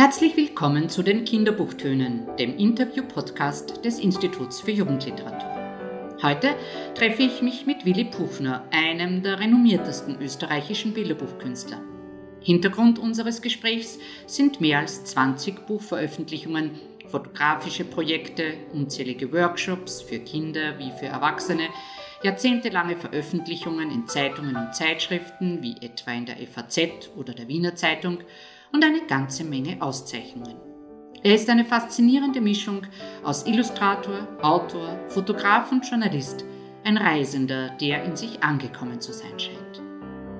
Herzlich willkommen zu den Kinderbuchtönen, dem Interview-Podcast des Instituts für Jugendliteratur. Heute treffe ich mich mit Willi Puchner, einem der renommiertesten österreichischen Bilderbuchkünstler. Hintergrund unseres Gesprächs sind mehr als 20 Buchveröffentlichungen, fotografische Projekte, unzählige Workshops für Kinder wie für Erwachsene, jahrzehntelange Veröffentlichungen in Zeitungen und Zeitschriften wie etwa in der FAZ oder der Wiener Zeitung und eine ganze Menge Auszeichnungen. Er ist eine faszinierende Mischung aus Illustrator, Autor, Fotograf und Journalist, ein Reisender, der in sich angekommen zu sein scheint.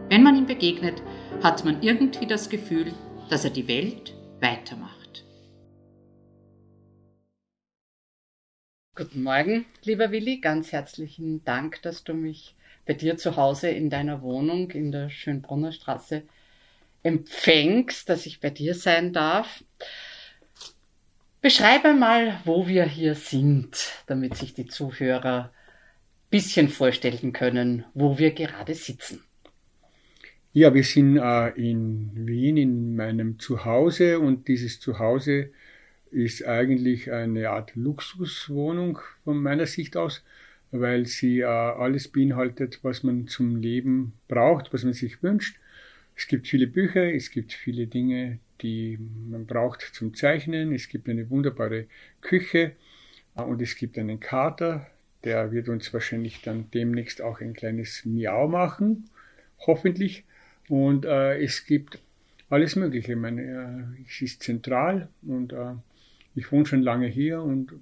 Wenn man ihm begegnet, hat man irgendwie das Gefühl, dass er die Welt weitermacht. Guten Morgen, lieber Willi, ganz herzlichen Dank, dass du mich bei dir zu Hause in deiner Wohnung in der Schönbrunner Straße empfängst, dass ich bei dir sein darf. Beschreibe mal, wo wir hier sind, damit sich die Zuhörer ein bisschen vorstellen können, wo wir gerade sitzen. Ja, wir sind äh, in Wien in meinem Zuhause und dieses Zuhause ist eigentlich eine Art Luxuswohnung von meiner Sicht aus, weil sie äh, alles beinhaltet, was man zum Leben braucht, was man sich wünscht. Es gibt viele Bücher, es gibt viele Dinge, die man braucht zum Zeichnen. Es gibt eine wunderbare Küche äh, und es gibt einen Kater, der wird uns wahrscheinlich dann demnächst auch ein kleines Miau machen, hoffentlich. Und äh, es gibt alles Mögliche. Ich meine, äh, es ist zentral und äh, ich wohne schon lange hier und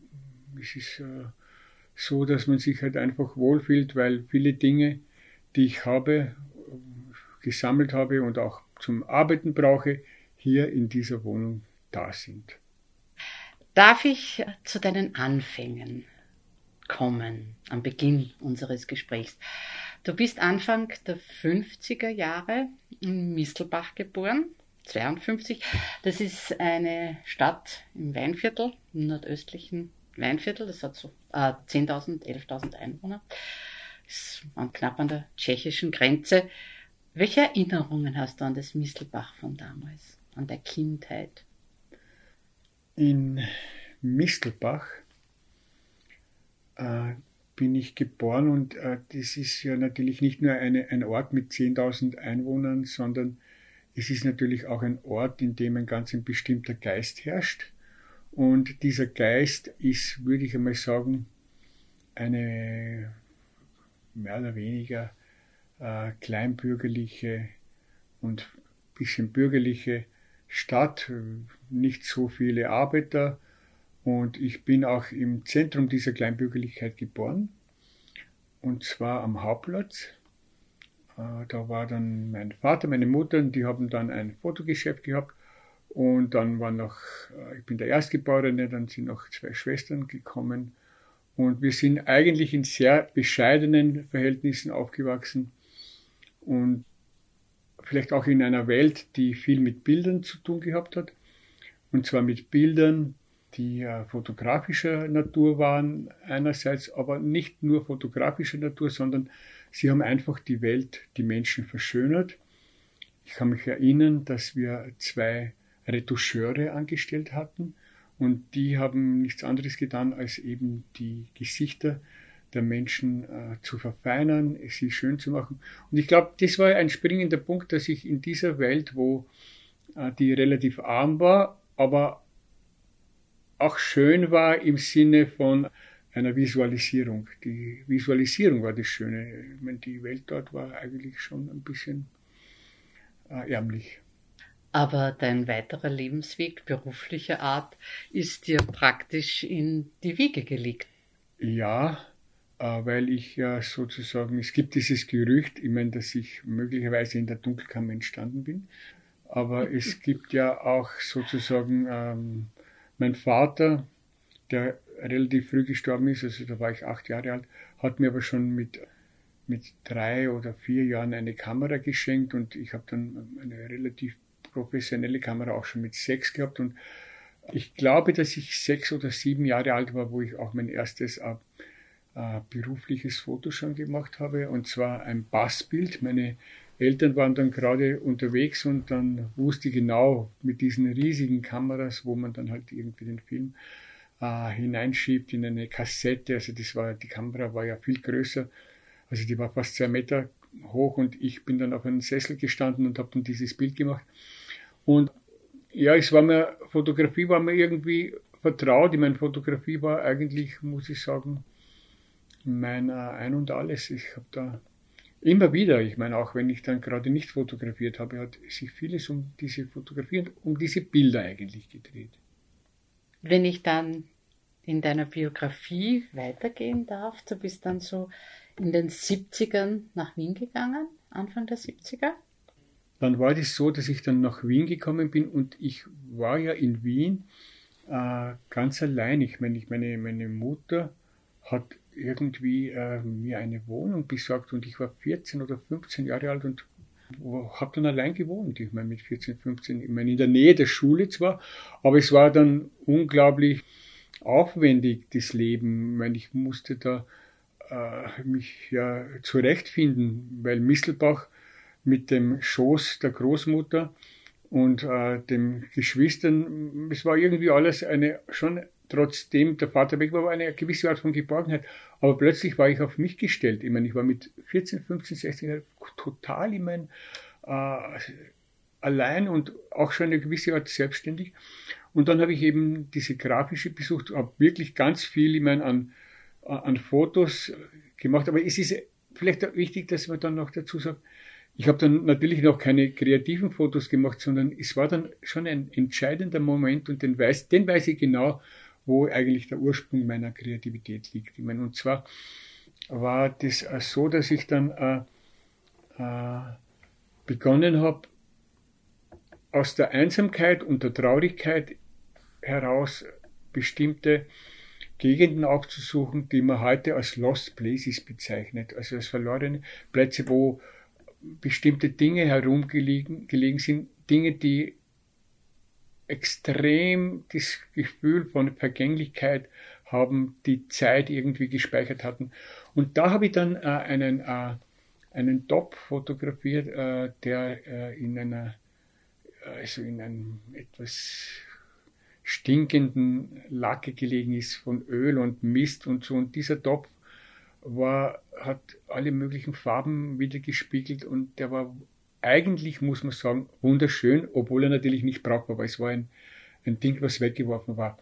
es ist äh, so, dass man sich halt einfach wohlfühlt, weil viele Dinge, die ich habe, gesammelt habe und auch zum Arbeiten brauche, hier in dieser Wohnung da sind. Darf ich zu deinen Anfängen kommen, am Beginn unseres Gesprächs? Du bist Anfang der 50er Jahre in Mistelbach geboren, 52. Das ist eine Stadt im Weinviertel, im nordöstlichen Weinviertel. Das hat so äh, 10.000, 11.000 Einwohner. Ist knapp an der tschechischen Grenze. Welche Erinnerungen hast du an das Mistelbach von damals? an der Kindheit? In Mistelbach äh, bin ich geboren und äh, das ist ja natürlich nicht nur eine, ein Ort mit 10.000 Einwohnern, sondern es ist natürlich auch ein Ort, in dem ein ganz ein bestimmter Geist herrscht. Und dieser Geist ist, würde ich einmal sagen, eine mehr oder weniger äh, kleinbürgerliche und bisschen bürgerliche Stadt, nicht so viele Arbeiter. Und ich bin auch im Zentrum dieser Kleinbürgerlichkeit geboren und zwar am Hauptplatz. Äh, da war dann mein Vater, meine Mutter, die haben dann ein Fotogeschäft gehabt. Und dann war noch, äh, ich bin der Erstgeborene, dann sind noch zwei Schwestern gekommen. Und wir sind eigentlich in sehr bescheidenen Verhältnissen aufgewachsen und vielleicht auch in einer Welt, die viel mit Bildern zu tun gehabt hat. Und zwar mit Bildern, die äh, fotografischer Natur waren einerseits, aber nicht nur fotografischer Natur, sondern sie haben einfach die Welt, die Menschen verschönert. Ich kann mich erinnern, dass wir zwei Retoucheure angestellt hatten und die haben nichts anderes getan, als eben die Gesichter der Menschen äh, zu verfeinern, sie schön zu machen. Und ich glaube, das war ein springender Punkt, dass ich in dieser Welt, wo äh, die relativ arm war, aber auch schön war im Sinne von einer Visualisierung. Die Visualisierung war das Schöne. Ich meine, die Welt dort war eigentlich schon ein bisschen äh, ärmlich. Aber dein weiterer Lebensweg beruflicher Art ist dir praktisch in die Wiege gelegt. Ja, weil ich ja sozusagen, es gibt dieses Gerücht, ich meine, dass ich möglicherweise in der Dunkelkammer entstanden bin, aber es gibt ja auch sozusagen ähm, mein Vater, der relativ früh gestorben ist, also da war ich acht Jahre alt, hat mir aber schon mit, mit drei oder vier Jahren eine Kamera geschenkt und ich habe dann eine relativ professionelle Kamera auch schon mit sechs gehabt. Und ich glaube, dass ich sechs oder sieben Jahre alt war, wo ich auch mein erstes äh, berufliches Foto schon gemacht habe, und zwar ein Bassbild. Meine Eltern waren dann gerade unterwegs und dann wusste ich genau mit diesen riesigen Kameras, wo man dann halt irgendwie den Film äh, hineinschiebt in eine Kassette. Also das war, die Kamera war ja viel größer. Also die war fast zwei Meter hoch und ich bin dann auf einem Sessel gestanden und habe dann dieses Bild gemacht. Und ja, es war mir, Fotografie war mir irgendwie vertraut. Ich meine, Fotografie war eigentlich, muss ich sagen, mein äh, Ein und Alles. Ich habe da immer wieder, ich meine, auch wenn ich dann gerade nicht fotografiert habe, hat sich vieles um diese Fotografie und um diese Bilder eigentlich gedreht. Wenn ich dann in deiner Biografie weitergehen darf, du bist dann so in den 70ern nach Wien gegangen, Anfang der 70er? Dann war das so, dass ich dann nach Wien gekommen bin und ich war ja in Wien äh, ganz allein. Ich meine, ich meine, meine Mutter hat irgendwie äh, mir eine Wohnung besorgt und ich war 14 oder 15 Jahre alt und habe dann allein gewohnt. Ich meine, mit 14, 15, ich meine, in der Nähe der Schule zwar, aber es war dann unglaublich aufwendig, das Leben. Ich meine, ich musste da äh, mich ja zurechtfinden, weil Misselbach mit dem Schoß der Großmutter und äh, den Geschwistern, es war irgendwie alles eine schon trotzdem der Vater weg war, war eine gewisse Art von Geborgenheit. Aber plötzlich war ich auf mich gestellt. Ich meine, ich war mit 14, 15, 16 Jahren total in mein äh, allein und auch schon eine gewisse Art selbstständig. Und dann habe ich eben diese grafische besucht, habe wirklich ganz viel, ich meine, an, an Fotos gemacht. Aber es ist vielleicht wichtig, dass man dann noch dazu sagt, ich habe dann natürlich noch keine kreativen Fotos gemacht, sondern es war dann schon ein entscheidender Moment und den weiß, den weiß ich genau, wo eigentlich der Ursprung meiner Kreativität liegt. Ich meine, und zwar war das so, dass ich dann äh, äh, begonnen habe, aus der Einsamkeit und der Traurigkeit heraus bestimmte Gegenden aufzusuchen, die man heute als Lost Places bezeichnet, also als verlorene Plätze, wo bestimmte Dinge herumgelegen gelegen sind, Dinge, die extrem das Gefühl von Vergänglichkeit haben, die Zeit irgendwie gespeichert hatten. Und da habe ich dann äh, einen, äh, einen Top fotografiert, äh, der äh, in einer, also in einem etwas stinkenden Lacke gelegen ist von Öl und Mist und so. Und dieser Topf war, hat alle möglichen Farben wieder gespiegelt und der war eigentlich, muss man sagen, wunderschön, obwohl er natürlich nicht brauchbar war. Es war ein, ein Ding, was weggeworfen war.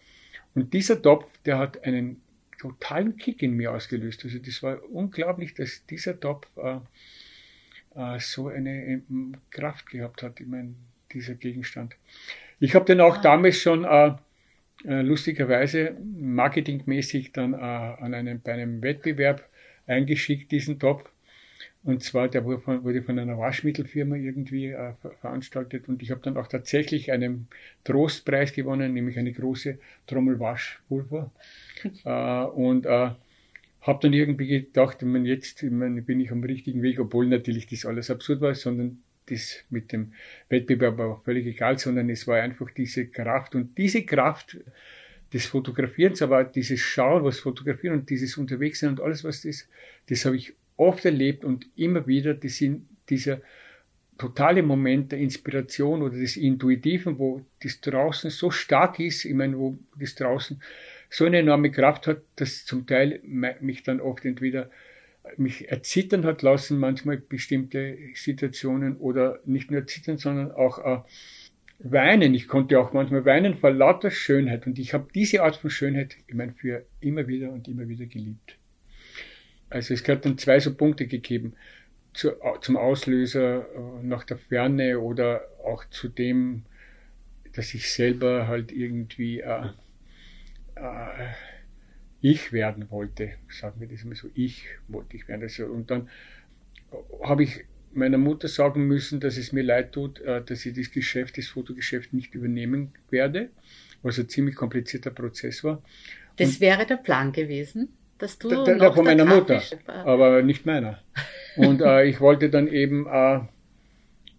Und dieser Topf, der hat einen totalen Kick in mir ausgelöst. Also das war unglaublich, dass dieser Topf äh, äh, so eine äh, Kraft gehabt hat, ich meine, dieser Gegenstand. Ich habe den auch damals schon äh, äh, lustigerweise marketingmäßig dann äh, an einem, bei einem Wettbewerb eingeschickt, diesen Topf. Und zwar, der wurde von, einer Waschmittelfirma irgendwie äh, veranstaltet und ich habe dann auch tatsächlich einen Trostpreis gewonnen, nämlich eine große Trommel Waschpulver. äh, und äh, habe dann irgendwie gedacht, ich meine, jetzt ich meine, bin ich am richtigen Weg, obwohl natürlich das alles absurd war, sondern das mit dem Wettbewerb war völlig egal, sondern es war einfach diese Kraft und diese Kraft des Fotografierens, aber dieses Schauen, was fotografieren und dieses Unterwegssein und alles, was das, das habe ich oft erlebt und immer wieder, sind dieser totale Moment der Inspiration oder des Intuitiven, wo das draußen so stark ist, ich meine, wo das draußen so eine enorme Kraft hat, dass zum Teil mich dann oft entweder mich erzittern hat lassen, manchmal bestimmte Situationen oder nicht nur erzittern, sondern auch äh, weinen. Ich konnte auch manchmal weinen vor lauter Schönheit und ich habe diese Art von Schönheit, ich meine, für immer wieder und immer wieder geliebt. Also es hat dann zwei so Punkte gegeben. Zu, zum Auslöser äh, nach der Ferne oder auch zu dem, dass ich selber halt irgendwie äh, äh, ich werden wollte, sagen wir das mal so, ich wollte ich werden. Also, und dann habe ich meiner Mutter sagen müssen, dass es mir leid tut, äh, dass ich das Geschäft, das Fotogeschäft nicht übernehmen werde, was ein ziemlich komplizierter Prozess war. Das und wäre der Plan gewesen? Dass du da, da, noch von meiner Mutter, aber nicht meiner. Und äh, ich wollte dann eben, äh,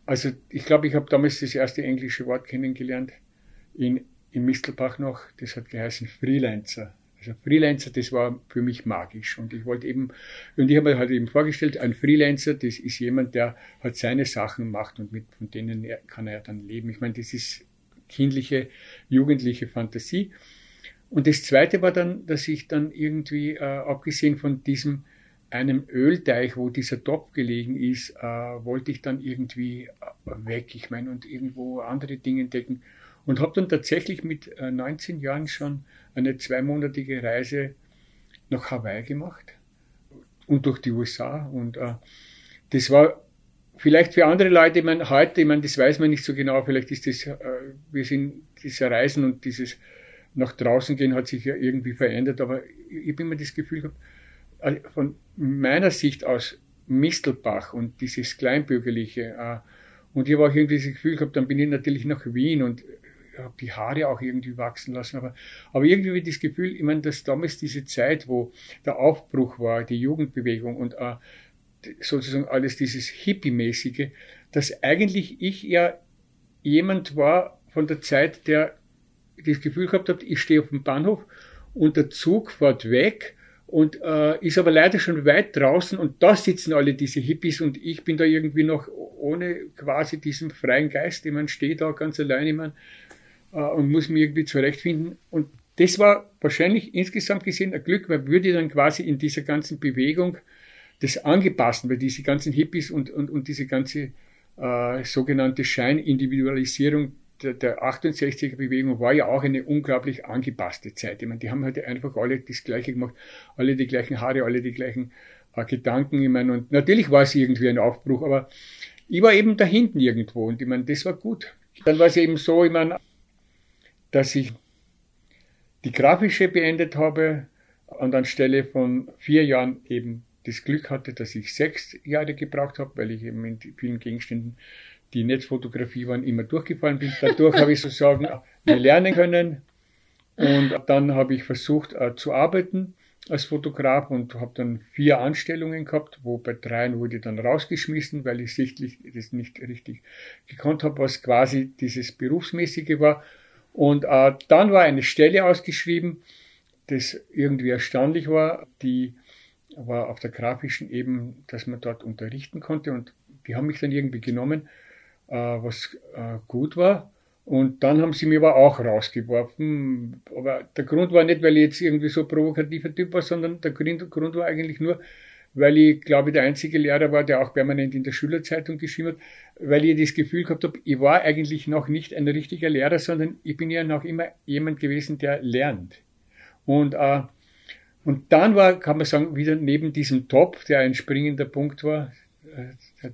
also ich glaube, ich habe damals das erste englische Wort kennengelernt in, in Mistelbach noch, das hat geheißen Freelancer. Also Freelancer, das war für mich magisch. Und ich wollte eben, und ich habe mir halt eben vorgestellt, ein Freelancer, das ist jemand, der halt seine Sachen macht und mit, von denen er, kann er dann leben. Ich meine, das ist kindliche, jugendliche Fantasie. Und das zweite war dann, dass ich dann irgendwie, äh, abgesehen von diesem einem Ölteich, wo dieser Topf gelegen ist, äh, wollte ich dann irgendwie äh, weg. Ich meine, und irgendwo andere Dinge entdecken. Und habe dann tatsächlich mit äh, 19 Jahren schon eine zweimonatige Reise nach Hawaii gemacht und durch die USA. Und äh, das war vielleicht für andere Leute, ich meine, heute, ich meine, das weiß man nicht so genau, vielleicht ist das, äh, wir sind, dieser Reisen und dieses nach draußen gehen hat sich ja irgendwie verändert, aber ich habe immer das Gefühl gehabt, äh, von meiner Sicht aus Mistelbach und dieses Kleinbürgerliche, äh, und ich habe auch irgendwie das Gefühl gehabt, dann bin ich natürlich nach Wien und habe die Haare auch irgendwie wachsen lassen. Aber, aber irgendwie das Gefühl, ich meine, dass damals diese Zeit, wo der Aufbruch war, die Jugendbewegung und äh, sozusagen alles dieses Hippie-mäßige, dass eigentlich ich ja jemand war von der Zeit, der das Gefühl gehabt hat, ich stehe auf dem Bahnhof und der Zug fährt weg und äh, ist aber leider schon weit draußen und da sitzen alle diese Hippies und ich bin da irgendwie noch ohne quasi diesen freien Geist, ich man stehe da ganz allein, äh, und muss mich irgendwie zurechtfinden. Und das war wahrscheinlich insgesamt gesehen ein Glück, weil würde dann quasi in dieser ganzen Bewegung des Angepassten, weil diese ganzen Hippies und, und, und diese ganze äh, sogenannte Scheinindividualisierung der, der 68er Bewegung war ja auch eine unglaublich angepasste Zeit. Ich meine, die haben halt einfach alle das Gleiche gemacht, alle die gleichen Haare, alle die gleichen äh, Gedanken. Ich meine, und natürlich war es irgendwie ein Aufbruch, aber ich war eben da hinten irgendwo und ich meine, das war gut. Dann war es eben so, ich meine, dass ich die grafische beendet habe und anstelle von vier Jahren eben das Glück hatte, dass ich sechs Jahre gebraucht habe, weil ich eben in vielen Gegenständen die Netzfotografie waren, immer durchgefallen bin. Dadurch habe ich sozusagen lernen können. Und dann habe ich versucht äh, zu arbeiten als Fotograf und habe dann vier Anstellungen gehabt, wo bei dreien wurde dann rausgeschmissen, weil ich sichtlich das nicht richtig gekonnt habe, was quasi dieses Berufsmäßige war. Und äh, dann war eine Stelle ausgeschrieben, das irgendwie erstaunlich war, die war auf der grafischen eben, dass man dort unterrichten konnte und die haben mich dann irgendwie genommen was äh, gut war. Und dann haben sie mir aber auch rausgeworfen. Aber der Grund war nicht, weil ich jetzt irgendwie so provokativer Typ war, sondern der Grund, war eigentlich nur, weil ich, glaube ich, der einzige Lehrer war, der auch permanent in der Schülerzeitung geschrieben hat, weil ich das Gefühl gehabt habe, ich war eigentlich noch nicht ein richtiger Lehrer, sondern ich bin ja noch immer jemand gewesen, der lernt. Und, äh, und dann war, kann man sagen, wieder neben diesem Top, der ein springender Punkt war, äh,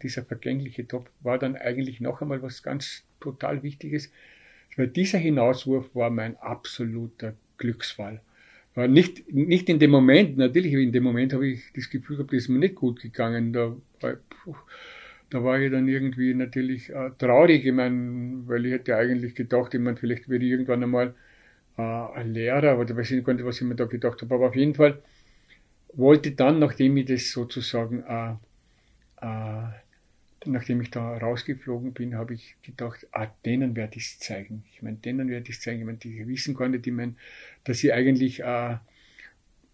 dieser vergängliche Top war dann eigentlich noch einmal was ganz total Wichtiges, weil dieser Hinauswurf war mein absoluter Glücksfall. War nicht, nicht in dem Moment, natürlich in dem Moment habe ich das Gefühl gehabt, das ist mir nicht gut gegangen. Da puh, da war ich dann irgendwie natürlich äh, traurig, ich meine, weil ich hätte eigentlich gedacht, ich meine, vielleicht werde ich irgendwann einmal äh, ein Lehrer, oder weiß ich nicht, was ich mir da gedacht habe, aber auf jeden Fall wollte dann, nachdem ich das sozusagen äh, äh, nachdem ich da rausgeflogen bin, habe ich gedacht, ah, denen werde ich es zeigen. Ich meine, denen werde ich es zeigen. Ich meine, die wissen gar nicht, ich meine, dass ich eigentlich äh,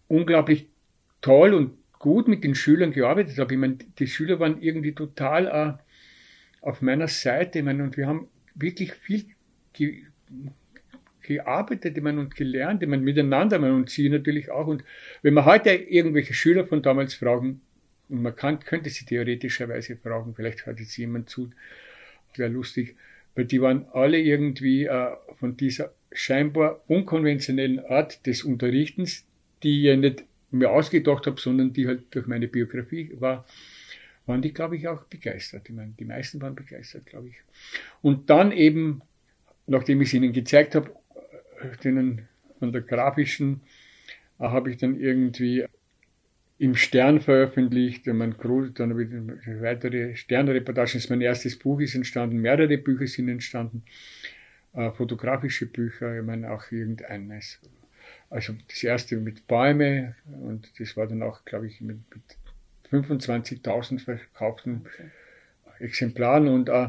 unglaublich toll und gut mit den Schülern gearbeitet habe. Ich meine, die Schüler waren irgendwie total äh, auf meiner Seite. Ich meine, und wir haben wirklich viel ge gearbeitet ich meine, und gelernt, ich meine, miteinander ich meine, und sie natürlich auch. Und wenn man heute irgendwelche Schüler von damals fragen, man kann, könnte sie theoretischerweise fragen, vielleicht hört jetzt jemand zu, wäre lustig, weil die waren alle irgendwie äh, von dieser scheinbar unkonventionellen Art des Unterrichtens, die ich ja nicht mir ausgedacht habe, sondern die halt durch meine Biografie war, waren die, glaube ich, auch begeistert. Ich meine, die meisten waren begeistert, glaube ich. Und dann eben, nachdem ich es ihnen gezeigt habe, äh, denen von der grafischen, äh, habe ich dann irgendwie im Stern veröffentlicht. Man, dann habe ich weitere Sternreportagen. Das ist mein erstes Buch ist entstanden. Mehrere Bücher sind entstanden. Äh, fotografische Bücher, ich meine auch irgendeines. Also das erste mit Bäume und das war dann auch, glaube ich, mit, mit 25.000 verkauften Exemplaren und äh,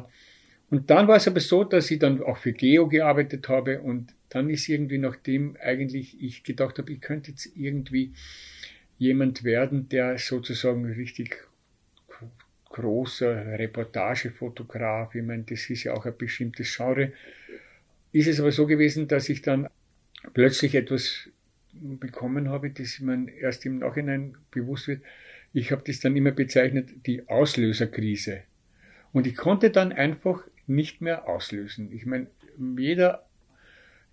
und dann war es aber so, dass ich dann auch für Geo gearbeitet habe und dann ist irgendwie, nachdem eigentlich ich gedacht habe, ich könnte jetzt irgendwie jemand werden, der sozusagen richtig großer Reportagefotograf, ich meine, das ist ja auch ein bestimmtes Genre, ist es aber so gewesen, dass ich dann plötzlich etwas bekommen habe, das man erst im Nachhinein bewusst wird. Ich habe das dann immer bezeichnet, die Auslöserkrise. Und ich konnte dann einfach nicht mehr auslösen. Ich meine, jeder,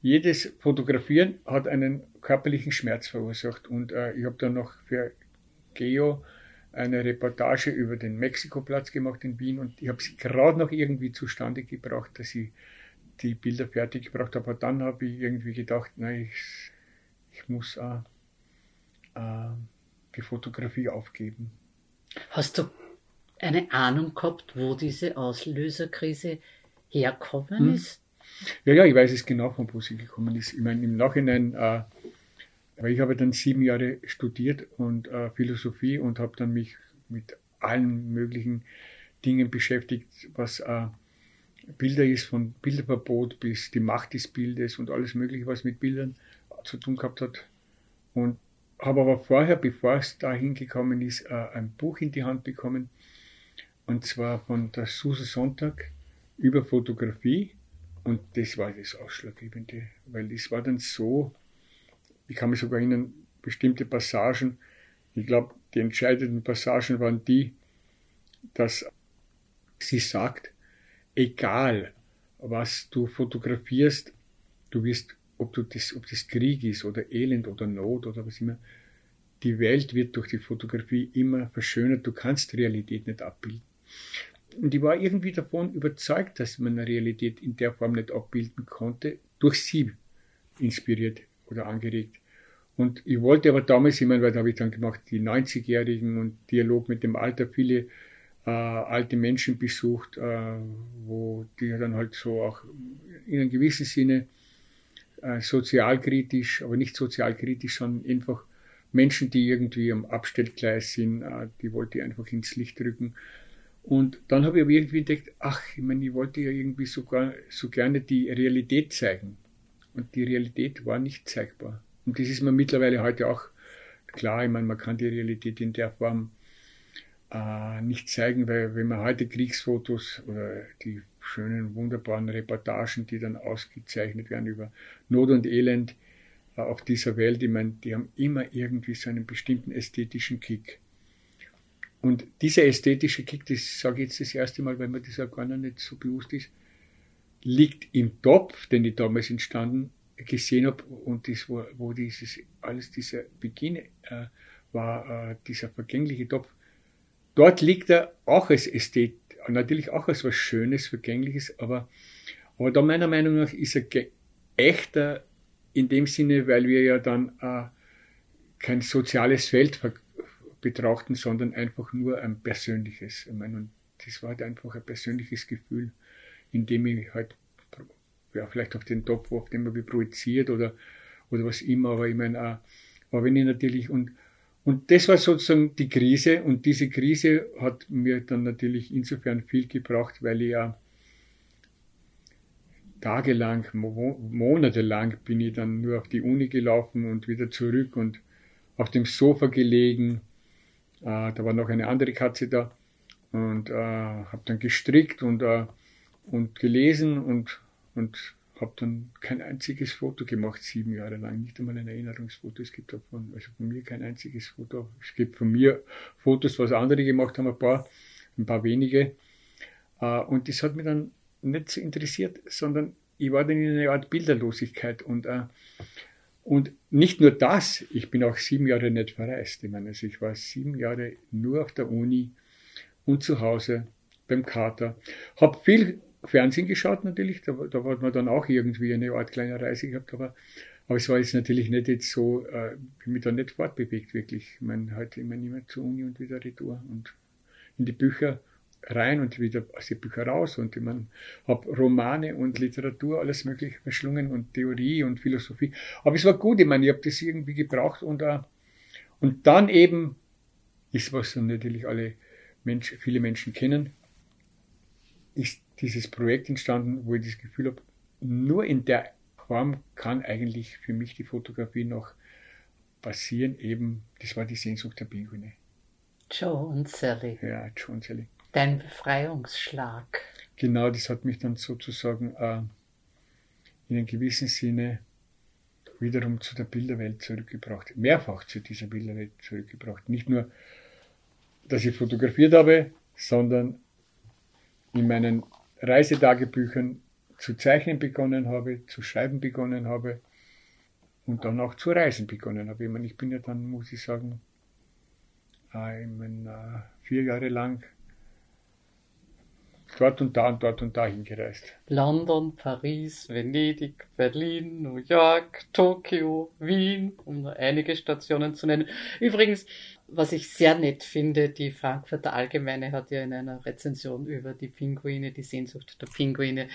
jedes Fotografieren hat einen körperlichen Schmerz verursacht. Und äh, ich habe dann noch für Geo eine Reportage über den Mexikoplatz gemacht in Wien und ich habe sie gerade noch irgendwie zustande gebracht, dass ich die Bilder fertig gebracht habe. Aber dann habe ich irgendwie gedacht, nein, ich, ich muss äh, äh, die Fotografie aufgeben. Hast du eine Ahnung gehabt, wo diese Auslöserkrise herkommen hm. ist? Ja, ja, ich weiß es genau, von wo sie gekommen ist. Ich meine, im Nachhinein, äh, weil ich habe dann sieben Jahre studiert und äh, Philosophie und habe dann mich mit allen möglichen Dingen beschäftigt, was äh, Bilder ist, von Bilderverbot bis die Macht des Bildes und alles Mögliche, was mit Bildern zu tun gehabt hat. Und habe aber vorher, bevor es dahin gekommen ist, äh, ein Buch in die Hand bekommen, und zwar von der Susan Sonntag über Fotografie. Und das war das Ausschlaggebende, weil es war dann so, ich kann mich sogar erinnern, bestimmte Passagen, ich glaube, die entscheidenden Passagen waren die, dass sie sagt, egal was du fotografierst, du wirst, ob, du das, ob das Krieg ist oder Elend oder Not oder was immer, die Welt wird durch die Fotografie immer verschönert, du kannst Realität nicht abbilden. Und ich war irgendwie davon überzeugt, dass man eine Realität in der Form nicht abbilden konnte, durch sie inspiriert oder angeregt. Und ich wollte aber damals, ich meine, weil da habe ich dann gemacht, die 90-Jährigen und Dialog mit dem Alter, viele äh, alte Menschen besucht, äh, wo die dann halt so auch in einem gewissen Sinne äh, sozialkritisch, aber nicht sozialkritisch, sondern einfach Menschen, die irgendwie am Abstellgleis sind, äh, die wollte ich einfach ins Licht drücken. Und dann habe ich aber irgendwie entdeckt, ach, ich meine, ich wollte ja irgendwie sogar so gerne die Realität zeigen. Und die Realität war nicht zeigbar. Und das ist mir mittlerweile heute auch klar. Ich meine, man kann die Realität in der Form äh, nicht zeigen, weil wenn man heute Kriegsfotos oder die schönen, wunderbaren Reportagen, die dann ausgezeichnet werden über Not und Elend äh, auf dieser Welt, ich meine, die haben immer irgendwie so einen bestimmten ästhetischen Kick. Und dieser ästhetische Kick, das sage ich jetzt das erste Mal, weil mir das auch gar nicht so bewusst ist, liegt im Topf, den ich damals entstanden gesehen habe und das war, wo dieses alles dieser Beginn äh, war, äh, dieser vergängliche Topf. Dort liegt er auch als Ästhet, natürlich auch als was Schönes, Vergängliches, aber, aber da meiner Meinung nach ist er echter in dem Sinne, weil wir ja dann äh, kein soziales Feld betrachten, sondern einfach nur ein persönliches. Ich meine, das war halt einfach ein persönliches Gefühl, in dem ich halt, ja, vielleicht auf den Topf, auf den man projiziert oder, oder was immer, aber ich meine, auch, aber wenn ich natürlich, und, und das war sozusagen die Krise. Und diese Krise hat mir dann natürlich insofern viel gebracht, weil ich ja tagelang, monatelang bin ich dann nur auf die Uni gelaufen und wieder zurück und auf dem Sofa gelegen äh, da war noch eine andere Katze da und äh, habe dann gestrickt und, äh, und gelesen und, und habe dann kein einziges Foto gemacht, sieben Jahre lang, nicht einmal ein Erinnerungsfoto. Es gibt davon, also von mir kein einziges Foto. Es gibt von mir Fotos, was andere gemacht haben, ein paar, ein paar wenige. Äh, und das hat mich dann nicht so interessiert, sondern ich war dann in einer Art Bilderlosigkeit und äh, und nicht nur das, ich bin auch sieben Jahre nicht verreist. Ich meine, also ich war sieben Jahre nur auf der Uni und zu Hause beim Kater. Hab viel Fernsehen geschaut natürlich, da, da hat man dann auch irgendwie eine Art kleine Reise gehabt, aber, aber es war jetzt natürlich nicht jetzt so, äh, bin mich da nicht fortbewegt wirklich. Ich meine, heute immer nicht mehr zur Uni und wieder Retour und in die Bücher rein und wieder aus den Büchern raus und ich meine, habe Romane und Literatur, alles mögliche verschlungen und Theorie und Philosophie. Aber es war gut, ich meine, ich habe das irgendwie gebraucht und, uh, und dann eben ist, was natürlich alle Menschen, viele Menschen kennen, ist dieses Projekt entstanden, wo ich das Gefühl habe, nur in der Form kann eigentlich für mich die Fotografie noch passieren. Eben, das war die Sehnsucht der Pinguine. Joe und Sally. Ja, Joe und Sally. Dein Befreiungsschlag. Genau, das hat mich dann sozusagen äh, in einem gewissen Sinne wiederum zu der Bilderwelt zurückgebracht. Mehrfach zu dieser Bilderwelt zurückgebracht. Nicht nur, dass ich fotografiert habe, sondern in meinen Reisetagebüchern zu zeichnen begonnen habe, zu schreiben begonnen habe und dann auch zu reisen begonnen habe. Ich, meine, ich bin ja dann, muss ich sagen, äh, ich meine, äh, vier Jahre lang dort und da und dort und da hingereist. London, Paris, Venedig, Berlin, New York, Tokio, Wien, um nur einige Stationen zu nennen. Übrigens, was ich sehr nett finde, die Frankfurter Allgemeine hat ja in einer Rezension über die Pinguine, die Sehnsucht der Pinguine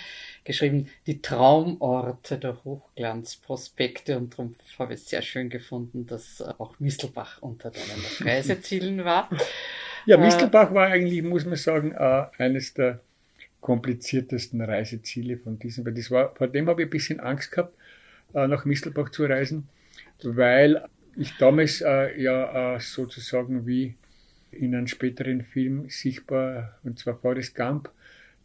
geschrieben, die Traumorte der Hochglanzprospekte und darum habe ich es sehr schön gefunden, dass auch Mistelbach unter deinen Reisezielen war. Ja, äh, Mistelbach war eigentlich, muss man sagen, eines der kompliziertesten Reiseziele von diesen, weil das war, vor dem habe ich ein bisschen Angst gehabt, äh, nach Mistelbach zu reisen, weil ich damals äh, ja sozusagen wie in einem späteren Film sichtbar, und zwar Forrest Gump,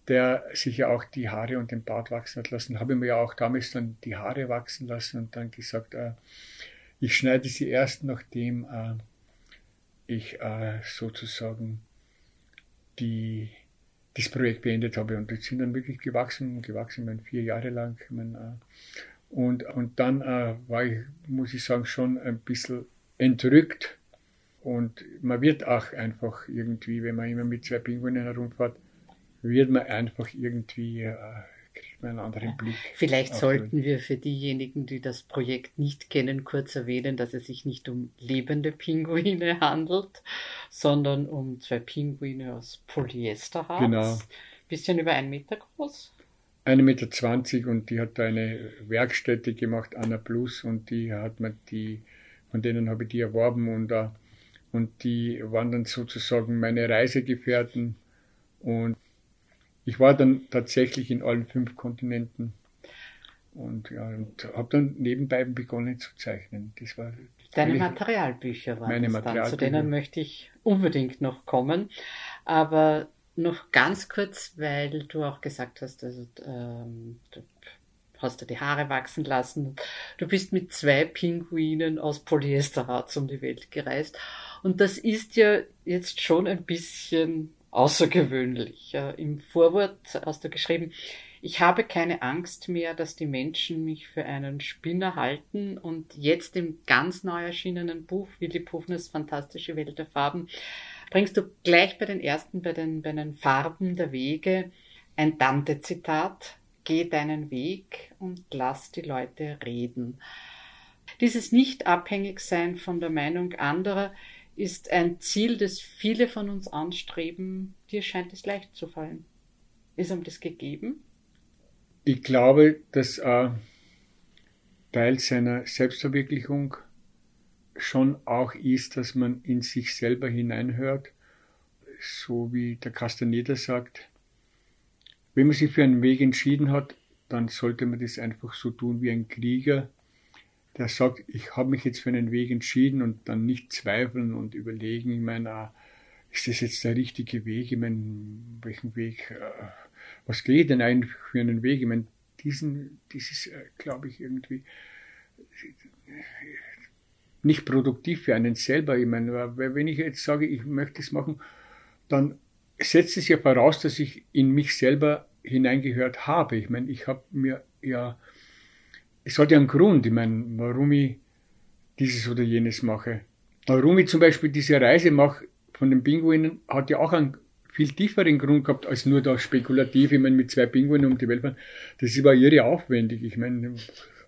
der sich ja auch die Haare und den Bart wachsen hat lassen, habe ich mir ja auch damals dann die Haare wachsen lassen und dann gesagt, ich schneide sie erst, nachdem ich äh, sozusagen die, das Projekt beendet habe. Und die sind dann wirklich gewachsen, gewachsen, ich meine, vier Jahre lang. Ich meine, äh, und, und dann äh, war ich, muss ich sagen, schon ein bisschen entrückt. Und man wird auch einfach irgendwie, wenn man immer mit zwei Pinguinen herumfährt, wird man einfach irgendwie, äh, einen anderen Blick. Vielleicht sollten wir für diejenigen, die das Projekt nicht kennen, kurz erwähnen, dass es sich nicht um lebende Pinguine handelt, sondern um zwei Pinguine aus Polyesterharz. Genau. Bisschen über einen Meter groß. 1,20 Meter und die hat da eine Werkstätte gemacht, Anna Plus, und die hat man die, von denen habe ich die erworben und, uh, und die waren dann sozusagen meine Reisegefährten und ich war dann tatsächlich in allen fünf Kontinenten und, ja, und habe dann nebenbei begonnen zu zeichnen. Das war Deine Materialbücher waren meine das Materialbücher. dann, zu denen möchte ich unbedingt noch kommen. Aber noch ganz kurz, weil du auch gesagt hast, also, ähm, du hast dir die Haare wachsen lassen. Du bist mit zwei Pinguinen aus Polyesterharz um die Welt gereist. Und das ist ja jetzt schon ein bisschen außergewöhnlich. Im Vorwort hast du geschrieben, ich habe keine Angst mehr, dass die Menschen mich für einen Spinner halten. Und jetzt im ganz neu erschienenen Buch Willy Pufners Fantastische Welt der Farben bringst du gleich bei den ersten, bei den, bei den Farben der Wege ein Dante-Zitat. Geh deinen Weg und lass die Leute reden. Dieses Nicht-Abhängigsein von der Meinung anderer ist ein Ziel, das viele von uns anstreben. Dir scheint es leicht zu fallen. Ist ihm das gegeben? Ich glaube, dass äh, Teil seiner Selbstverwirklichung schon auch ist, dass man in sich selber hineinhört, so wie der Castaneda sagt, wenn man sich für einen Weg entschieden hat, dann sollte man das einfach so tun wie ein Krieger, der sagt, ich habe mich jetzt für einen Weg entschieden und dann nicht zweifeln und überlegen, ich meine, ah, ist das jetzt der richtige Weg? Ich meine, welchen Weg, äh, was geht denn eigentlich für einen Weg? Ich meine, diesen, dieses, äh, glaube ich, irgendwie, nicht produktiv für einen selber. Ich meine, wenn ich jetzt sage, ich möchte es machen, dann setzt es ja voraus, dass ich in mich selber hineingehört habe. Ich meine, ich habe mir ja, es hat ja einen Grund, ich meine, warum ich dieses oder jenes mache. Warum ich zum Beispiel diese Reise mache von den Pinguinen, hat ja auch einen viel tieferen Grund gehabt als nur da spekulativ, ich meine, mit zwei Pinguinen um die Welt fahren. Das war irre aufwendig. Ich meine,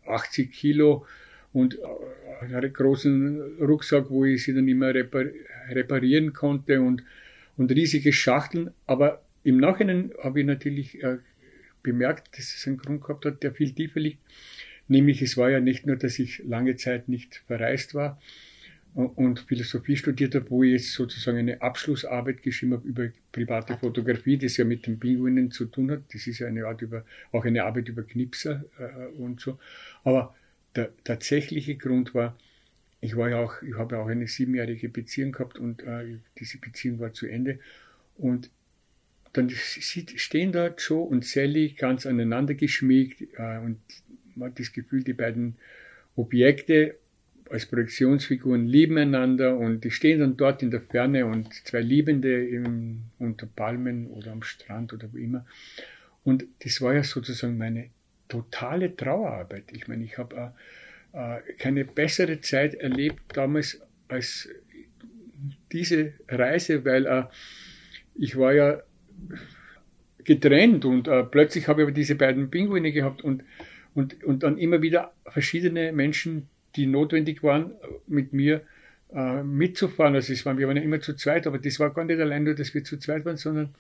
80 Kilo und einen großen Rucksack, wo ich sie dann immer reparieren konnte und, und riesige Schachteln. Aber im Nachhinein habe ich natürlich äh, bemerkt, dass es einen Grund gehabt hat, der viel tiefer liegt. Nämlich es war ja nicht nur, dass ich lange Zeit nicht verreist war, und Philosophie studiert habe, wo ich jetzt sozusagen eine Abschlussarbeit geschrieben habe über private Fotografie, das ja mit den Pinguinen zu tun hat. Das ist ja eine Art über, auch eine Arbeit über Knipser äh, und so. Aber der tatsächliche Grund war, ich war ja auch, ich habe ja auch eine siebenjährige Beziehung gehabt und äh, diese Beziehung war zu Ende. Und dann stehen dort Joe und Sally ganz aneinander geschmiegt äh, und man hat das Gefühl, die beiden Objekte als Projektionsfiguren lieben einander und die stehen dann dort in der Ferne und zwei Liebende im, unter Palmen oder am Strand oder wo immer. Und das war ja sozusagen meine totale Trauerarbeit. Ich meine, ich habe äh, äh, keine bessere Zeit erlebt damals als diese Reise, weil äh, ich war ja getrennt und äh, plötzlich habe ich aber diese beiden Pinguine gehabt und, und, und dann immer wieder verschiedene Menschen, die notwendig waren, mit mir äh, mitzufahren. Also es waren, wir waren ja immer zu zweit, aber das war gar nicht allein nur, dass wir zu zweit waren, sondern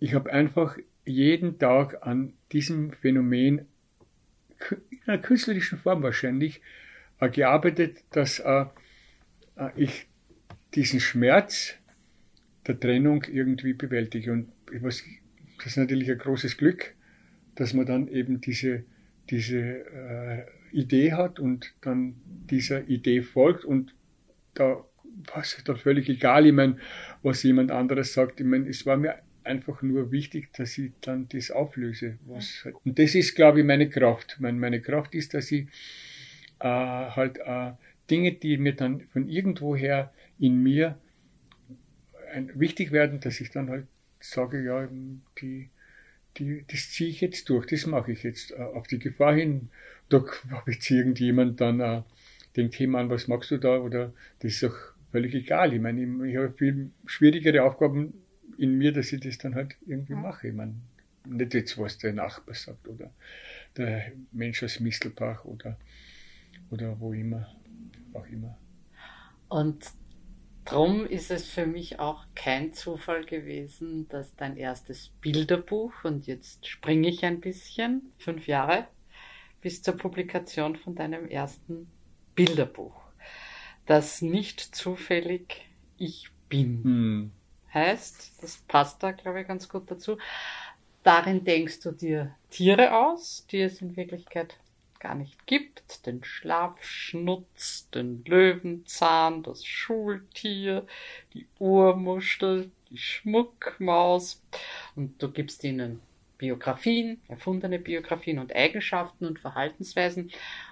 ich habe einfach jeden Tag an diesem Phänomen in einer künstlerischen Form wahrscheinlich äh, gearbeitet, dass äh, äh, ich diesen Schmerz der Trennung irgendwie bewältige. Und was, das ist natürlich ein großes Glück, dass man dann eben diese, diese äh, Idee hat und dann dieser Idee folgt und da war es dann völlig egal, ich meine, was jemand anderes sagt. Ich meine, es war mir einfach nur wichtig, dass ich dann das auflöse. Was halt. Und das ist, glaube ich, meine Kraft. Meine, meine Kraft ist, dass ich äh, halt äh, Dinge, die mir dann von irgendwoher in mir ein, wichtig werden, dass ich dann halt sage, ja, die, die, das ziehe ich jetzt durch, das mache ich jetzt äh, auf die Gefahr hin. Da habe jetzt irgendjemand dann äh, denkt, hey Mann, was machst du da? Oder das ist doch völlig egal. Ich meine, ich, ich habe viel schwierigere Aufgaben in mir, dass ich das dann halt irgendwie mache. Ich meine, nicht jetzt, was der Nachbar sagt oder der Mensch aus Mistelbach oder, oder wo immer, auch immer. Und Drum ist es für mich auch kein Zufall gewesen, dass dein erstes Bilderbuch, und jetzt springe ich ein bisschen, fünf Jahre, bis zur Publikation von deinem ersten Bilderbuch, das nicht zufällig Ich bin hm. heißt. Das passt da, glaube ich, ganz gut dazu. Darin denkst du dir Tiere aus, die es in Wirklichkeit gar nicht gibt, den Schlafschnutz, den Löwenzahn, das Schultier, die Urmuschel, die Schmuckmaus. Und du gibst ihnen Biografien, erfundene Biografien und Eigenschaften und Verhaltensweisen.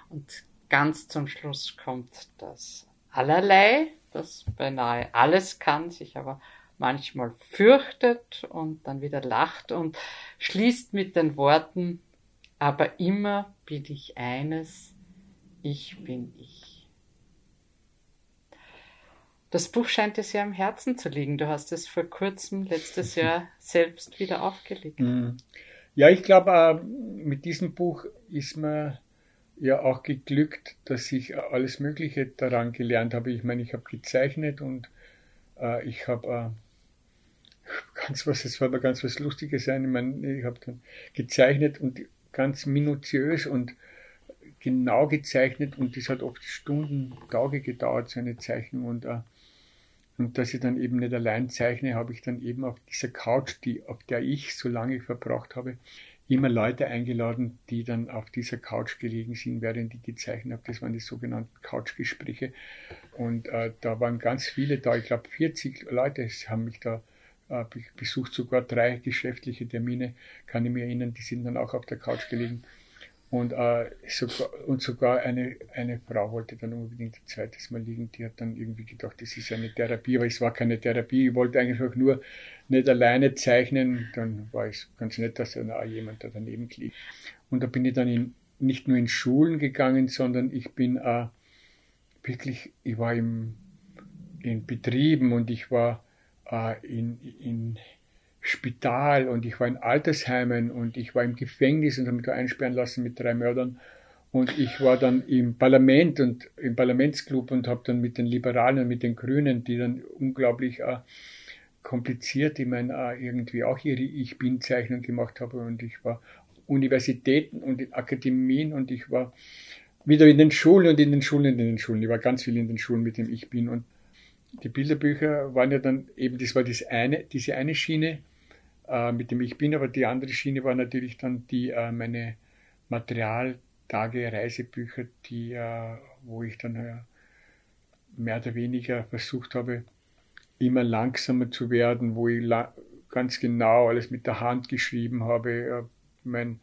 Und ganz zum Schluss kommt das Allerlei, das beinahe alles kann, sich aber manchmal fürchtet und dann wieder lacht und schließt mit den Worten aber immer bin ich eines, ich bin ich. Das Buch scheint dir sehr am Herzen zu liegen. Du hast es vor kurzem, letztes Jahr, selbst wieder aufgelegt. Mhm. Ja, ich glaube, äh, mit diesem Buch ist mir ja auch geglückt, dass ich alles Mögliche daran gelernt habe. Ich meine, ich habe gezeichnet und äh, ich habe äh, ganz was, es war da ganz was Lustiges sein. Ich meine, ich habe dann gezeichnet und ganz minutiös und genau gezeichnet und das hat oft Stunden, Tage gedauert, so eine Zeichnung und, äh, und dass ich dann eben nicht allein zeichne, habe ich dann eben auf dieser Couch, die, auf der ich so lange verbracht habe, immer Leute eingeladen, die dann auf dieser Couch gelegen sind, während ich gezeichnet habe. Das waren die sogenannten Couchgespräche. Und äh, da waren ganz viele da, ich glaube 40 Leute haben mich da besucht sogar drei geschäftliche Termine, kann ich mir erinnern, die sind dann auch auf der Couch gelegen. Und, äh, sogar, und sogar eine, eine Frau wollte dann unbedingt ein zweites Mal liegen. Die hat dann irgendwie gedacht, das ist eine Therapie, aber es war keine Therapie. Ich wollte eigentlich auch nur nicht alleine zeichnen. Dann war es ganz nett, dass dann auch jemand da daneben liegt. Und da bin ich dann in, nicht nur in Schulen gegangen, sondern ich bin äh, wirklich, ich war im, in Betrieben und ich war äh, in, in Spital und ich war in Altersheimen und ich war im Gefängnis und habe mich da einsperren lassen mit drei Mördern. Und ich war dann im Parlament und im Parlamentsclub und habe dann mit den Liberalen und mit den Grünen, die dann unglaublich äh, kompliziert, ich meine, äh, irgendwie auch ihre Ich Bin-Zeichnung gemacht habe. Und ich war Universitäten und in Akademien und ich war wieder in den Schulen und in den Schulen und in den Schulen. Ich war ganz viel in den Schulen mit dem Ich Bin und die Bilderbücher waren ja dann eben, das war das eine, diese eine Schiene äh, mit dem Ich Bin, aber die andere Schiene war natürlich dann die, äh, meine Materialtage, Reisebücher, die, äh, wo ich dann äh, mehr oder weniger versucht habe, immer langsamer zu werden, wo ich la ganz genau alles mit der Hand geschrieben habe, äh, mein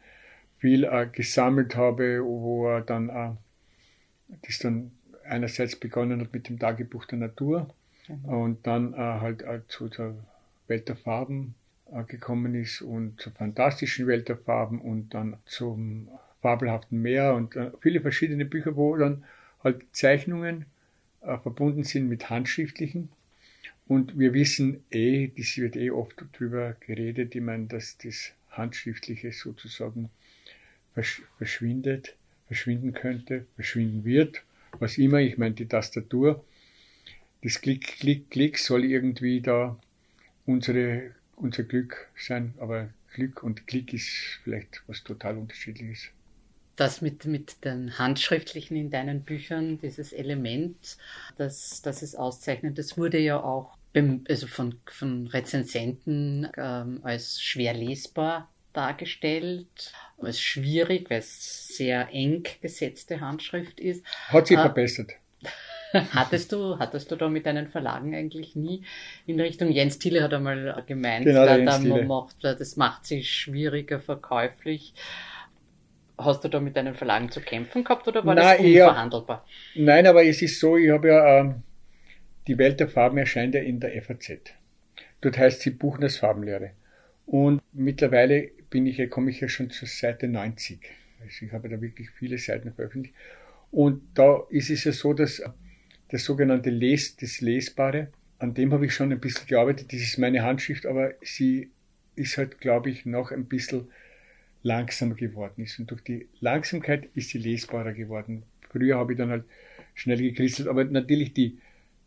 viel äh, gesammelt habe, wo dann das dann einerseits begonnen hat mit dem Tagebuch der Natur mhm. und dann äh, halt äh, zu der Welt der Farben äh, gekommen ist und zur fantastischen Welt der Farben und dann zum fabelhaften Meer und äh, viele verschiedene Bücher, wo dann halt Zeichnungen verbunden sind mit handschriftlichen. Und wir wissen eh, das wird eh oft darüber geredet, ich meine, dass das Handschriftliche sozusagen verschwindet, verschwinden könnte, verschwinden wird, was immer. Ich meine, die Tastatur, das Klick, Klick, Klick soll irgendwie da unsere, unser Glück sein, aber Glück und Klick ist vielleicht was total unterschiedliches. Das mit, mit den Handschriftlichen in deinen Büchern, dieses Element, das, das es auszeichnet, das wurde ja auch also von, von Rezensenten ähm, als schwer lesbar dargestellt, als schwierig, weil es sehr eng gesetzte Handschrift ist. Hat sich äh, verbessert. hattest du, hattest du da mit deinen Verlagen eigentlich nie in Richtung, Jens Thiele hat einmal gemeint, genau, da, da macht, das macht sich schwieriger verkäuflich. Hast du da mit deinen Verlagen zu kämpfen gehabt oder war Nein, das unverhandelbar? Ja, nein, aber es ist so, ich habe ja, ähm, die Welt der Farben erscheint ja in der FAZ. Dort heißt sie Buchners Farbenlehre. Und mittlerweile bin ich, komme ich ja schon zur Seite 90. Also ich habe da wirklich viele Seiten veröffentlicht. Und da ist es ja so, dass das sogenannte Les, das Lesbare, an dem habe ich schon ein bisschen gearbeitet. Das ist meine Handschrift, aber sie ist halt, glaube ich, noch ein bisschen langsamer geworden ist. Und durch die Langsamkeit ist sie lesbarer geworden. Früher habe ich dann halt schnell gekritzelt, aber natürlich die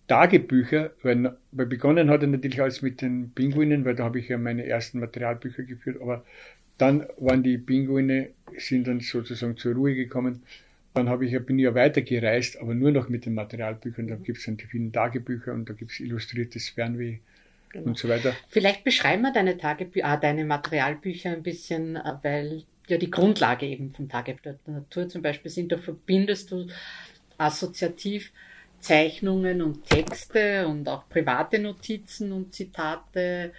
Tagebücher, weil, weil begonnen hat er natürlich alles mit den Pinguinen, weil da habe ich ja meine ersten Materialbücher geführt, aber dann waren die Pinguine, sind dann sozusagen zur Ruhe gekommen. Dann habe ich, bin ich ja weitergereist, aber nur noch mit den Materialbüchern. Da gibt es dann die vielen Tagebücher und da gibt es illustriertes Fernweh genau. und so weiter. Vielleicht beschreiben wir deine Tagebücher, ah, deine Materialbücher ein bisschen, äh, weil ja die Grundlage eben vom Tagebuch der Natur zum Beispiel sind. Da verbindest du assoziativ Zeichnungen und Texte und auch private Notizen und Zitate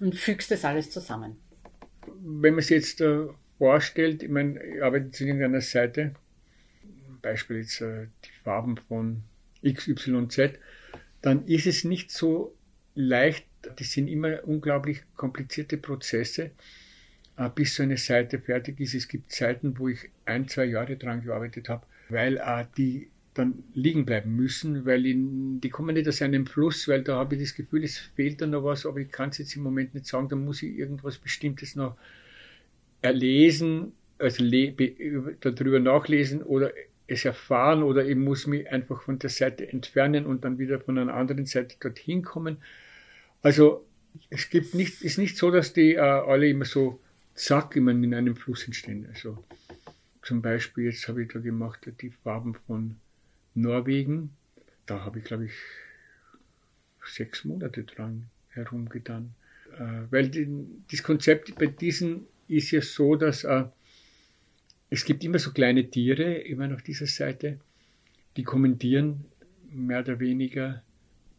und fügst das alles zusammen. Wenn man sich jetzt äh, vorstellt, ich meine, ich arbeite zu irgendeiner Seite, Beispiel jetzt äh, die Farben von XYZ, dann ist es nicht so leicht, das sind immer unglaublich komplizierte Prozesse, äh, bis so eine Seite fertig ist. Es gibt Zeiten, wo ich ein, zwei Jahre dran gearbeitet habe, weil äh, die dann liegen bleiben müssen, weil in, die kommen nicht aus einem Fluss, weil da habe ich das Gefühl, es fehlt da noch was, aber ich kann es jetzt im Moment nicht sagen, da muss ich irgendwas Bestimmtes noch erlesen, also darüber nachlesen oder es erfahren oder ich muss mich einfach von der Seite entfernen und dann wieder von einer anderen Seite dorthin kommen. Also es gibt nicht, ist nicht so, dass die äh, alle immer so zack immer in einem Fluss entstehen. Also zum Beispiel jetzt habe ich da gemacht die Farben von Norwegen. Da habe ich, glaube ich, sechs Monate dran herumgetan. Äh, weil die, das Konzept bei diesen ist ja so, dass äh, es gibt immer so kleine Tiere, immer auf dieser Seite, die kommentieren mehr oder weniger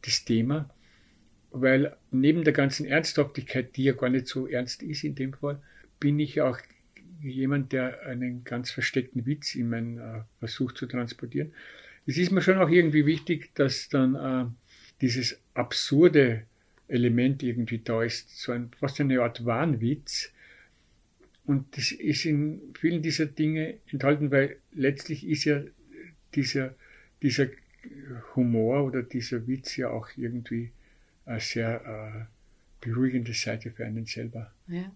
das Thema, weil neben der ganzen Ernsthaftigkeit, die ja gar nicht so ernst ist in dem Fall, bin ich auch jemand, der einen ganz versteckten Witz in meinen äh, Versuch zu transportieren es ist mir schon auch irgendwie wichtig, dass dann äh, dieses absurde Element irgendwie da ist, so ein, fast eine Art Wahnwitz. Und das ist in vielen dieser Dinge enthalten, weil letztlich ist ja dieser, dieser Humor oder dieser Witz ja auch irgendwie eine sehr äh, beruhigende Seite für einen selber. Ja.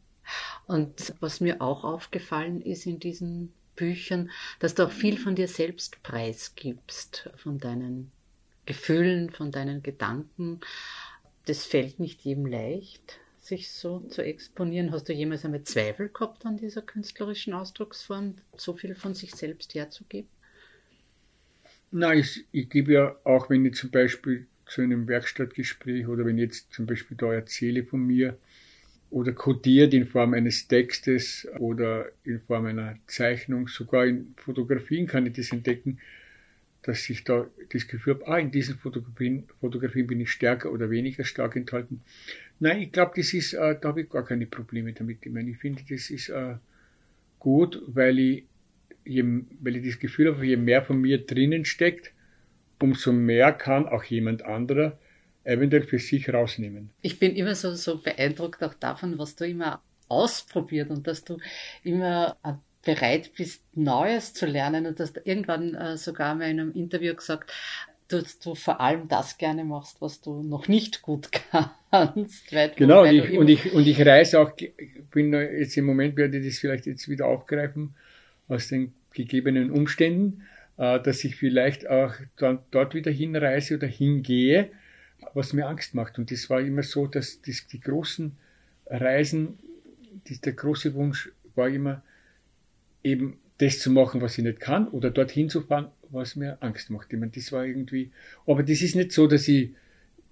Und was mir auch aufgefallen ist in diesen Büchern, dass du auch viel von dir selbst preisgibst, von deinen Gefühlen, von deinen Gedanken. Das fällt nicht jedem leicht, sich so zu exponieren. Hast du jemals einmal Zweifel gehabt an dieser künstlerischen Ausdrucksform, so viel von sich selbst herzugeben? Nein, ich, ich gebe ja auch, wenn ich zum Beispiel zu einem Werkstattgespräch oder wenn ich jetzt zum Beispiel da erzähle von mir oder kodiert in Form eines Textes oder in Form einer Zeichnung, sogar in Fotografien kann ich das entdecken, dass ich da das Gefühl habe, ah, in diesen Fotografien, Fotografien bin ich stärker oder weniger stark enthalten. Nein, ich glaube, das ist, äh, da habe ich gar keine Probleme damit. Ich meine, ich finde, das ist äh, gut, weil ich, je, weil ich das Gefühl habe, je mehr von mir drinnen steckt, umso mehr kann auch jemand anderer eventuell für sich rausnehmen. Ich bin immer so, so beeindruckt auch davon, was du immer ausprobiert und dass du immer äh, bereit bist, Neues zu lernen und dass du irgendwann äh, sogar mal in einem Interview gesagt, dass du vor allem das gerne machst, was du noch nicht gut kannst. genau, und ich, und, ich, und ich reise auch, bin jetzt im Moment, werde ich das vielleicht jetzt wieder aufgreifen, aus den gegebenen Umständen, äh, dass ich vielleicht auch dann dort wieder hinreise oder hingehe, was mir Angst macht. Und das war immer so, dass das, die großen Reisen, die, der große Wunsch war immer eben das zu machen, was ich nicht kann, oder dorthin zu fahren, was mir Angst macht. Ich meine, das war irgendwie, aber das ist nicht so, dass ich,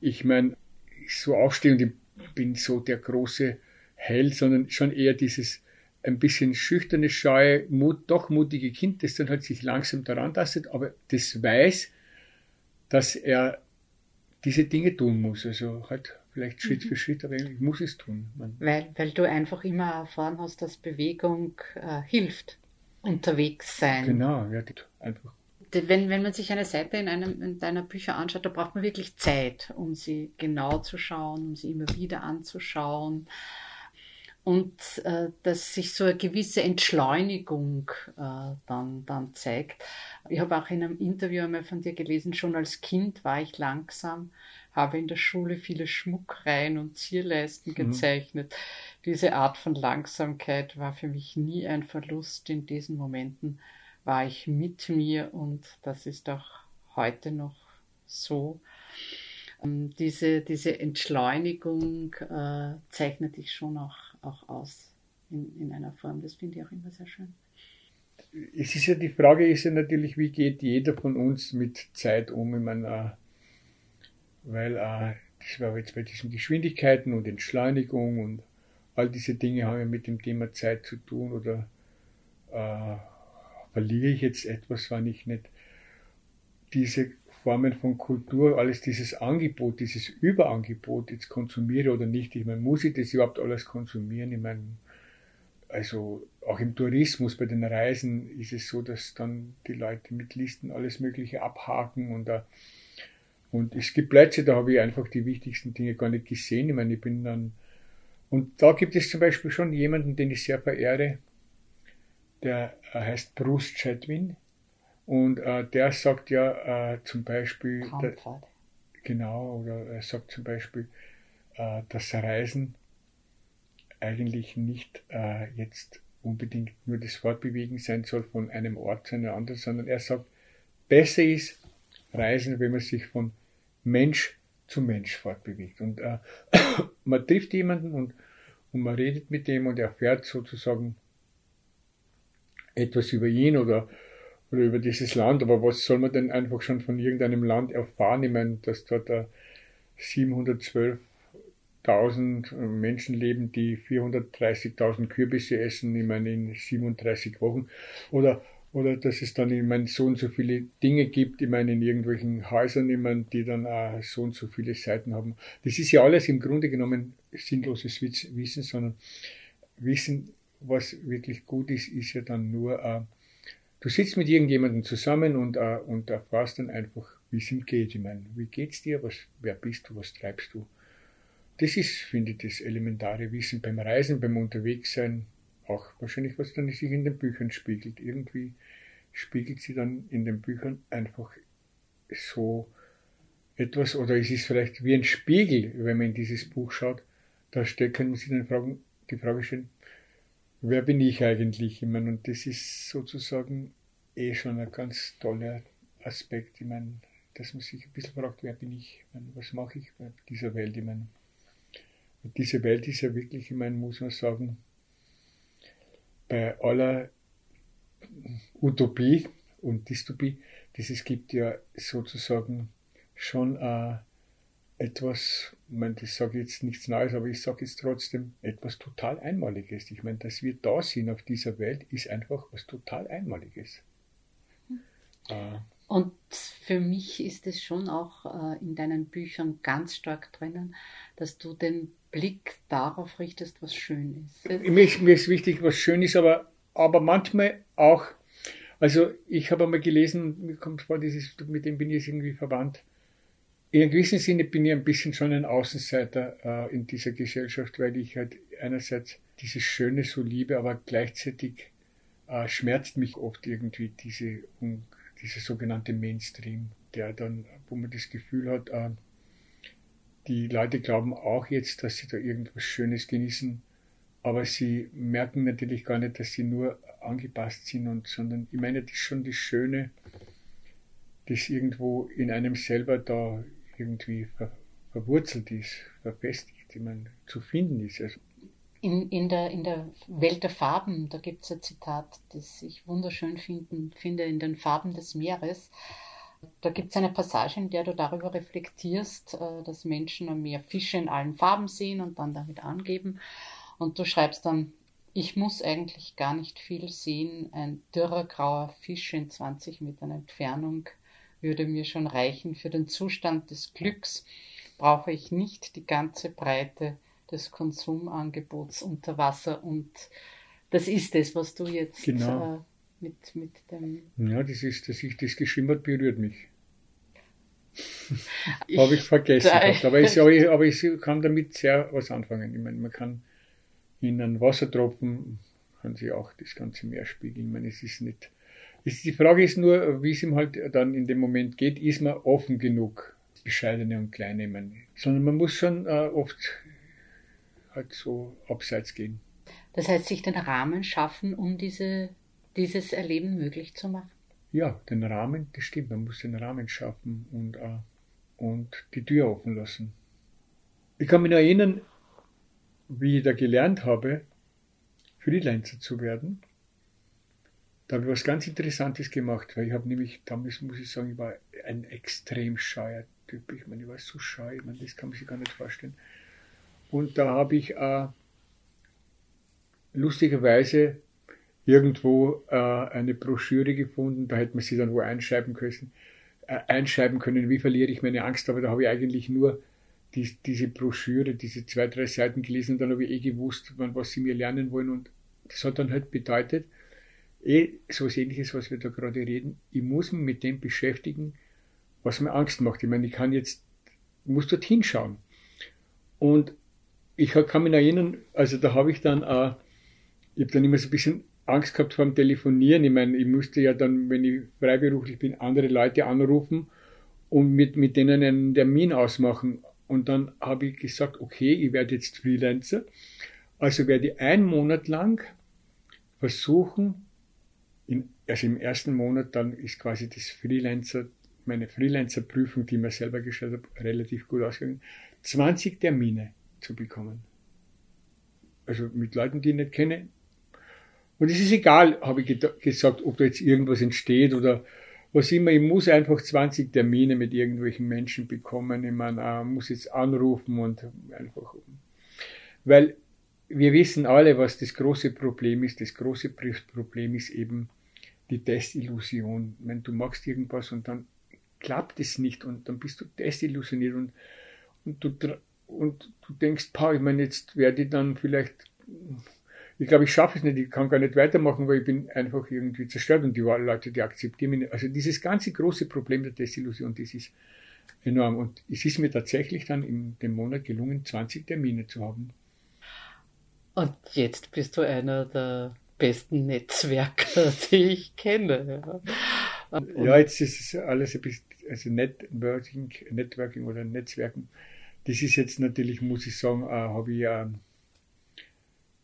ich meine, so aufstehe und ich bin so der große Held, sondern schon eher dieses ein bisschen schüchterne, scheue, mut, doch mutige Kind, das dann halt sich langsam daran tastet, aber das weiß, dass er diese Dinge tun muss. Also halt vielleicht Schritt mhm. für Schritt, aber ich muss es tun. weil, weil du einfach immer erfahren hast, dass Bewegung äh, hilft, unterwegs sein. Genau, ja, einfach. Wenn, wenn man sich eine Seite in einem in deiner Bücher anschaut, da braucht man wirklich Zeit, um sie genau zu schauen, um sie immer wieder anzuschauen und äh, dass sich so eine gewisse Entschleunigung äh, dann, dann zeigt. Ich habe auch in einem Interview einmal von dir gelesen, schon als Kind war ich langsam, habe in der Schule viele Schmuckreihen und Zierleisten mhm. gezeichnet. Diese Art von Langsamkeit war für mich nie ein Verlust. In diesen Momenten war ich mit mir und das ist auch heute noch so. Ähm, diese, diese Entschleunigung äh, zeichnet dich schon auch auch aus in, in einer Form. Das finde ich auch immer sehr schön. Es ist ja die Frage ist ja natürlich, wie geht jeder von uns mit Zeit um? Ich meine, äh, weil äh, das war jetzt bei diesen Geschwindigkeiten und Entschleunigung und all diese Dinge haben ja mit dem Thema Zeit zu tun oder äh, verliere ich jetzt etwas, wann ich nicht diese Formen von Kultur, alles dieses Angebot, dieses Überangebot jetzt konsumiere oder nicht. Ich meine, muss ich das überhaupt alles konsumieren? Ich meine, also auch im Tourismus, bei den Reisen ist es so, dass dann die Leute mit Listen alles Mögliche abhaken und, uh, und es gibt Plätze, da habe ich einfach die wichtigsten Dinge gar nicht gesehen. Ich meine, ich bin dann, und da gibt es zum Beispiel schon jemanden, den ich sehr verehre, der äh, heißt Bruce Chatwin. Und äh, der sagt ja äh, zum Beispiel, der, genau, oder er sagt zum Beispiel, äh, dass Reisen eigentlich nicht äh, jetzt unbedingt nur das Fortbewegen sein soll von einem Ort zu einem anderen, sondern er sagt, besser ist Reisen, wenn man sich von Mensch zu Mensch fortbewegt. Und äh, man trifft jemanden und, und man redet mit dem und erfährt sozusagen etwas über ihn oder oder über dieses Land, aber was soll man denn einfach schon von irgendeinem Land erfahren? Ich meine, dass dort 712.000 Menschen leben, die 430.000 Kürbisse essen, ich meine, in 37 Wochen. Oder, oder dass es dann, ich meine, so und so viele Dinge gibt, ich meine, in irgendwelchen Häusern, ich meine, die dann auch so und so viele Seiten haben. Das ist ja alles im Grunde genommen sinnloses Wissen, sondern Wissen, was wirklich gut ist, ist ja dann nur, äh, du sitzt mit irgendjemandem zusammen und, äh, und erfährst dann einfach, wie es ihm geht. Ich meine, wie geht's dir? Was, wer bist du? Was treibst du? Das ist, finde ich, das elementare Wissen beim Reisen, beim Unterwegssein. Auch wahrscheinlich, was dann sich in den Büchern spiegelt. Irgendwie spiegelt sie dann in den Büchern einfach so etwas, oder es ist vielleicht wie ein Spiegel, wenn man in dieses Buch schaut. Da kann man sich dann fragen, die Frage stellen, wer bin ich eigentlich? Ich meine, und das ist sozusagen eh schon ein ganz toller Aspekt. Ich meine, dass man sich ein bisschen fragt, wer bin ich? ich meine, was mache ich bei dieser Welt? Ich meine, diese Welt ist ja wirklich, ich meine, muss man sagen, bei aller Utopie und Dystopie, dieses gibt ja sozusagen schon äh, etwas, ich meine, das sage jetzt nichts Neues, aber ich sage jetzt trotzdem etwas total Einmaliges. Ich meine, dass wir da sind auf dieser Welt, ist einfach was total Einmaliges. Hm. Äh, und für mich ist es schon auch äh, in deinen Büchern ganz stark drinnen, dass du den Blick darauf richtest, was schön ist. Mir ist, mir ist wichtig, was schön ist, aber, aber manchmal auch, also ich habe einmal gelesen, mir kommt vor, dieses, mit dem bin ich irgendwie verwandt. In einem gewissen Sinne bin ich ein bisschen schon ein Außenseiter äh, in dieser Gesellschaft, weil ich halt einerseits dieses Schöne so liebe, aber gleichzeitig äh, schmerzt mich oft irgendwie diese um, dieser sogenannte Mainstream, der dann, wo man das Gefühl hat, äh, die Leute glauben auch jetzt, dass sie da irgendwas Schönes genießen, aber sie merken natürlich gar nicht, dass sie nur angepasst sind und, sondern ich meine, das ist schon das Schöne, das irgendwo in einem selber da irgendwie ver, verwurzelt ist, verfestigt, ich meine, zu finden ist. Also in, in, der, in der Welt der Farben, da gibt es ein Zitat, das ich wunderschön finden, finde, in den Farben des Meeres. Da gibt es eine Passage, in der du darüber reflektierst, äh, dass Menschen am Meer Fische in allen Farben sehen und dann damit angeben. Und du schreibst dann, ich muss eigentlich gar nicht viel sehen, ein dürrer grauer Fisch in 20 Metern Entfernung würde mir schon reichen. Für den Zustand des Glücks brauche ich nicht die ganze Breite des Konsumangebots unter Wasser und das ist es, was du jetzt genau. äh, mit, mit dem. Ja, das ist, dass ich das geschimmert berührt mich. Habe ich vergessen. Gehabt. Aber, ich, aber, ich, aber ich kann damit sehr was anfangen. Ich meine, man kann in einen Wassertropfen kann sich auch das ganze Meer spiegeln. Ich meine, es ist nicht. Die Frage ist nur, wie es ihm halt dann in dem Moment geht, ist man offen genug, bescheidene und meine, sondern man muss schon äh, oft halt so abseits gehen. Das heißt, sich den Rahmen schaffen, um diese, dieses Erleben möglich zu machen? Ja, den Rahmen, das stimmt, man muss den Rahmen schaffen und, äh, und die Tür offen lassen. Ich kann mich noch erinnern, wie ich da gelernt habe, Freelancer zu werden. Da habe ich was ganz Interessantes gemacht, weil ich habe nämlich, damals muss ich sagen, ich war ein extrem scheuer Typ. Ich meine, ich war so scheu, ich meine, das kann man sich gar nicht vorstellen. Und da habe ich äh, lustigerweise irgendwo äh, eine Broschüre gefunden, da hätte man sie dann wo einschreiben können, äh, einschreiben können, wie verliere ich meine Angst, aber da habe ich eigentlich nur die, diese Broschüre, diese zwei, drei Seiten gelesen, dann habe ich eh gewusst, was sie mir lernen wollen und das hat dann halt bedeutet, eh so was ähnliches, was wir da gerade reden, ich muss mich mit dem beschäftigen, was mir Angst macht. Ich meine, ich kann jetzt, muss dort hinschauen. Und ich kann mich erinnern, also da habe ich dann, äh, ich habe dann immer so ein bisschen Angst gehabt vor dem Telefonieren. Ich meine, ich musste ja dann, wenn ich freiberuflich bin, andere Leute anrufen und mit, mit denen einen Termin ausmachen. Und dann habe ich gesagt, okay, ich werde jetzt Freelancer. Also werde ich einen Monat lang versuchen, also im ersten Monat dann ist quasi das Freelancer, meine Freelancer-Prüfung, die ich mir selber gestellt habe, relativ gut ausgegangen. 20 Termine zu bekommen. Also mit Leuten, die ich nicht kenne. Und es ist egal, habe ich gesagt, ob da jetzt irgendwas entsteht oder was immer. Ich muss einfach 20 Termine mit irgendwelchen Menschen bekommen. Ich meine, äh, muss jetzt anrufen und einfach. Weil wir wissen alle, was das große Problem ist. Das große Problem ist eben die Desillusion. Wenn du machst irgendwas und dann klappt es nicht und dann bist du desillusioniert und, und du und du denkst, pa, ich meine, jetzt werde ich dann vielleicht, ich glaube, ich schaffe es nicht, ich kann gar nicht weitermachen, weil ich bin einfach irgendwie zerstört und die Leute, die akzeptieren mich nicht. Also dieses ganze große Problem der Desillusion, das ist enorm. Und es ist mir tatsächlich dann in dem Monat gelungen, 20 Termine zu haben. Und jetzt bist du einer der besten Netzwerker, die ich kenne. Ja, ja jetzt ist es alles ein bisschen, also Networking, Networking oder Netzwerken das ist jetzt natürlich, muss ich sagen, äh, habe ich äh,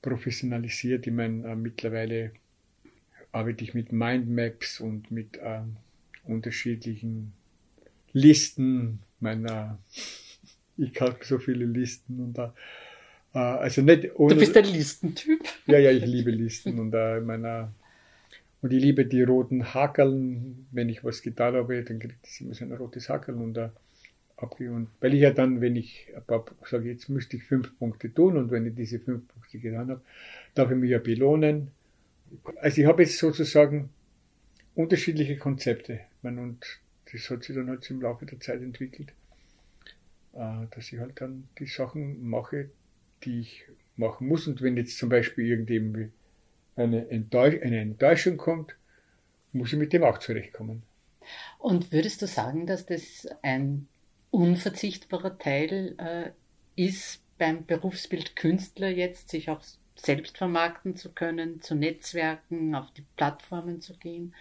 professionalisiert. Ich meine, äh, mittlerweile arbeite ich mit Mindmaps und mit äh, unterschiedlichen Listen. Meiner, ich habe so viele Listen und da. Äh, also nicht ohne, du bist ein Listentyp? Ja, ja, ich liebe Listen und äh, meiner Und ich liebe die roten Hakeln. Wenn ich was getan habe, dann kriegt es immer so ein rotes Hakel und da Und weil ich ja dann, wenn ich sage, jetzt müsste ich fünf Punkte tun und wenn ich diese fünf Punkte getan habe, darf ich mich ja belohnen. Also ich habe jetzt sozusagen unterschiedliche Konzepte. Und das hat sich dann halt im Laufe der Zeit entwickelt, äh, dass ich halt dann die Sachen mache, die ich machen muss. Und wenn jetzt zum Beispiel irgendwie eine, Enttäusch eine Enttäuschung kommt, muss ich mit dem auch zurechtkommen. Und würdest du sagen, dass das ein unverzichtbarer Teil äh, ist beim Berufsbild Künstler jetzt, sich auch selbst vermarkten zu können, zu Netzwerken, auf die Plattformen zu gehen?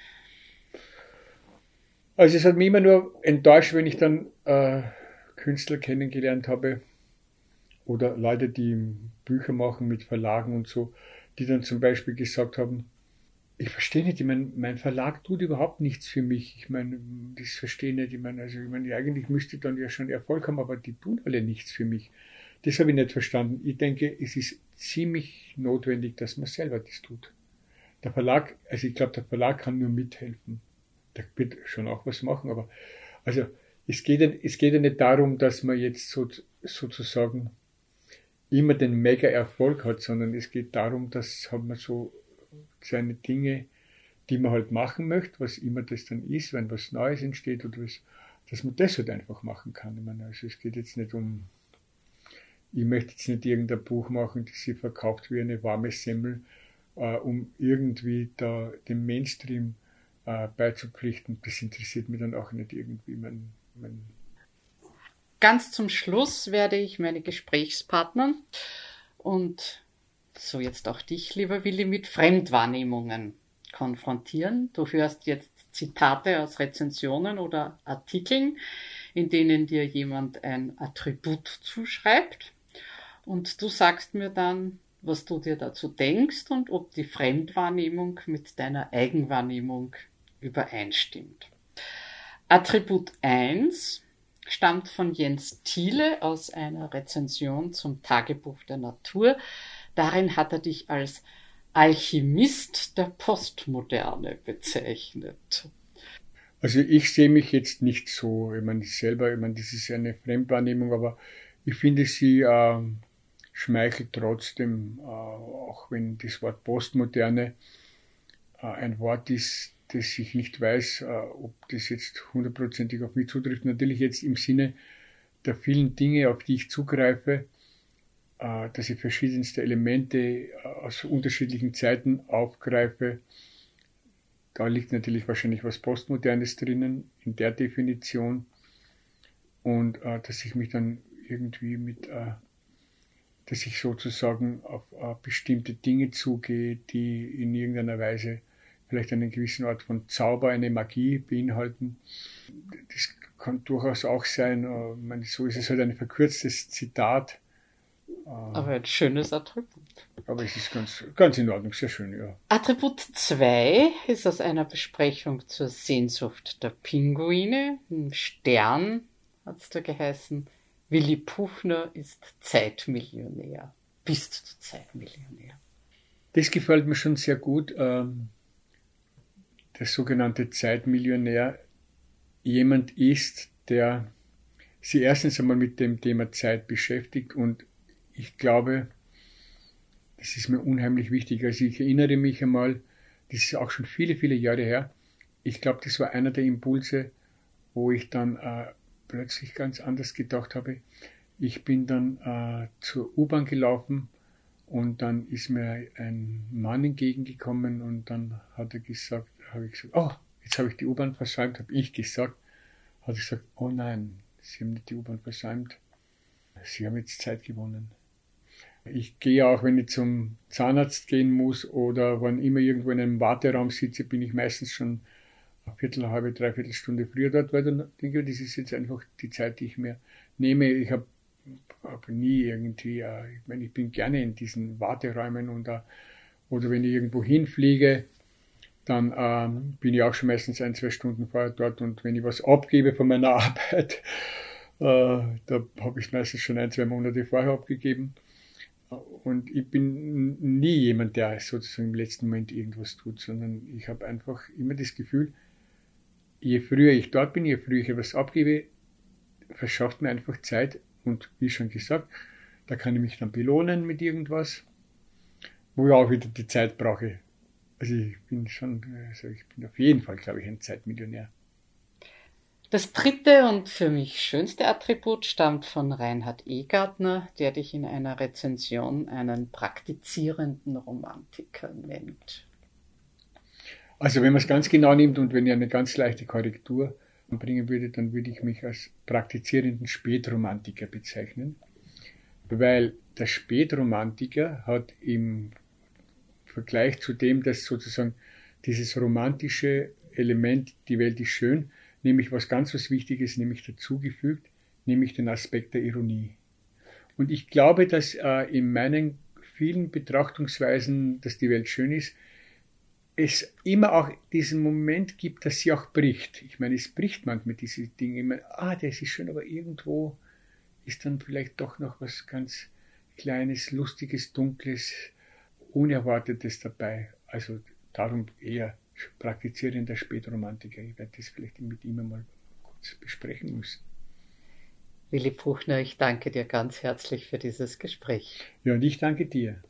Also es hat mich immer nur enttäuscht, wenn ich dann äh, Künstler kennengelernt habe oder Leute, die Bücher machen mit Verlagen und so, die dann zum Beispiel gesagt haben, ich verstehe nicht, ich meine, mein Verlag tut überhaupt nichts für mich. Ich meine, das verstehe ich nicht. Ich meine, also ich meine, eigentlich müsste dann ja schon Erfolg haben, aber die tun alle nichts für mich. Das habe ich nicht verstanden. Ich denke, es ist ziemlich notwendig, dass man selber das tut. Der Verlag, also ich glaube, der Verlag kann nur mithelfen der wird schon auch was machen, aber also es geht, es geht ja nicht darum, dass man jetzt so, sozusagen immer den Mega-Erfolg hat, sondern es geht darum, dass hat man so seine Dinge, die man halt machen möchte, was immer das dann ist, wenn was Neues entsteht oder was, dass man das halt einfach machen kann. Ich meine, also es geht jetzt nicht um, ich möchte jetzt nicht irgendein Buch machen, das sich verkauft wie eine warme Semmel, äh, um irgendwie da den Mainstream äh, beizupflichten. Das interessiert mich dann auch nicht irgendwie. Mein, mein Ganz zum Schluss werde ich meine Gesprächspartner und so jetzt auch dich, lieber Willi, mit Fremdwahrnehmungen konfrontieren. Du hörst jetzt Zitate aus Rezensionen oder Artikeln, in denen dir jemand ein Attribut zuschreibt. Und du sagst mir dann, was du dir dazu denkst und ob die Fremdwahrnehmung mit deiner Eigenwahrnehmung übereinstimmt. Attribut 1 stammt von Jens Thiele aus einer Rezension zum Tagebuch der Natur. Darin hat er dich als Alchemist der Postmoderne bezeichnet. Also ich sehe mich jetzt nicht so, ich meine selber, ich meine, das ist eine Fremdwahrnehmung, aber ich finde sie äh, schmeichelt trotzdem, äh, auch wenn das Wort Postmoderne äh, ein Wort ist, dass ich nicht weiß, äh, ob das jetzt hundertprozentig auf mich zutrifft. Natürlich jetzt im Sinne der vielen Dinge, auf die ich zugreife, äh, dass ich verschiedenste Elemente äh, aus unterschiedlichen Zeiten aufgreife. Da liegt natürlich wahrscheinlich was Postmodernes drinnen in der Definition. Und dass ich mich dann irgendwie mit, dass ich sozusagen auf bestimmte Dinge zugehe, die in irgendeiner Weise vielleicht einen gewissen Art von Zauber, eine Magie beinhalten. Das kann durchaus auch sein, äh, meine, so ist es halt ein verkürztes Zitat. Äh, aber ein schönes Attribut. Aber es ist ganz, ganz in Ordnung, sehr schön, ja. Attribut 2 ist aus einer Besprechung zur Sehnsucht der Pinguine. Ein Stern hat es da geheißen. Willi Puchner ist Zeitmillionär. Bist du Zeitmillionär? Das gefällt mir schon sehr gut. Ähm, der sogenannte Zeitmillionär jemand ist, der sich erstens einmal mit dem Thema Zeit beschäftigt und ich glaube, das ist mir unheimlich wichtig. Also ich erinnere mich einmal, das ist auch schon viele, viele Jahre her, ich glaube, das war einer der Impulse, wo ich dann äh, plötzlich ganz anders gedacht habe. Ich bin dann äh, zur U-Bahn gelaufen und dann ist mir ein Mann entgegengekommen und dann hat er gesagt, habe ich gesagt, oh, jetzt habe ich die U-Bahn versäumt, habe ich gesagt, hat er gesagt, oh nein, Sie haben nicht die U-Bahn versäumt, Sie haben jetzt Zeit gewonnen. Ich gehe auch, wenn ich zum Zahnarzt gehen muss oder wann immer irgendwo in einem Warteraum sitze, bin ich meistens schon eine Viertel, eine halbe, dreiviertel Stunde früher dort, weil dann denke ich, das ist jetzt einfach die Zeit, die ich mir nehme. Ich habe hab nie irgendwie, äh, ich meine, ich bin gerne in diesen Warteräumen und, äh, oder wenn ich irgendwo hinfliege, dann ähm, bin ich auch schon meistens ein, zwei Stunden vorher dort und wenn ich was abgebe von meiner Arbeit, äh, da habe ich meistens schon ein, zwei Monate vorher abgegeben. Und ich bin nie jemand, der sozusagen im letzten Moment irgendwas tut, sondern ich habe einfach immer das Gefühl, je früher ich dort bin, je früher ich etwas abgebe, verschafft mir einfach Zeit. Und wie schon gesagt, da kann ich mich dann belohnen mit irgendwas, wo ich auch wieder die Zeit brauche. Also ich bin schon, also ich bin auf jeden Fall, glaube ich, ein Zeitmillionär. Das dritte und für mich schönste Attribut stammt von Reinhard Egartner, der dich in einer Rezension einen praktizierenden Romantiker nennt. Also wenn man es ganz genau nimmt und wenn ich eine ganz leichte Korrektur bringen würde, dann würde ich mich als praktizierenden Spätromantiker bezeichnen, weil der Spätromantiker hat im Vergleich zu dem, dass sozusagen dieses romantische Element, die Welt ist schön, nämlich was ganz was Wichtiges, nämlich dazugefügt, nämlich den Aspekt der Ironie. Und ich glaube, dass äh, in meinen vielen Betrachtungsweisen, dass die Welt schön ist, es immer auch diesen Moment gibt, dass sie auch bricht. Ich meine, es bricht manchmal diese Dinge. Meine, ah, das ist schön, aber irgendwo ist dann vielleicht doch noch was ganz Kleines, Lustiges, Dunkles, Unerwartetes dabei. Also darum eher praktizierender Spätromantiker. Ich werde das vielleicht mit ihm einmal kurz besprechen müssen. Willi Buchner, ich danke dir ganz herzlich für dieses Gespräch. Ja, und ich danke dir.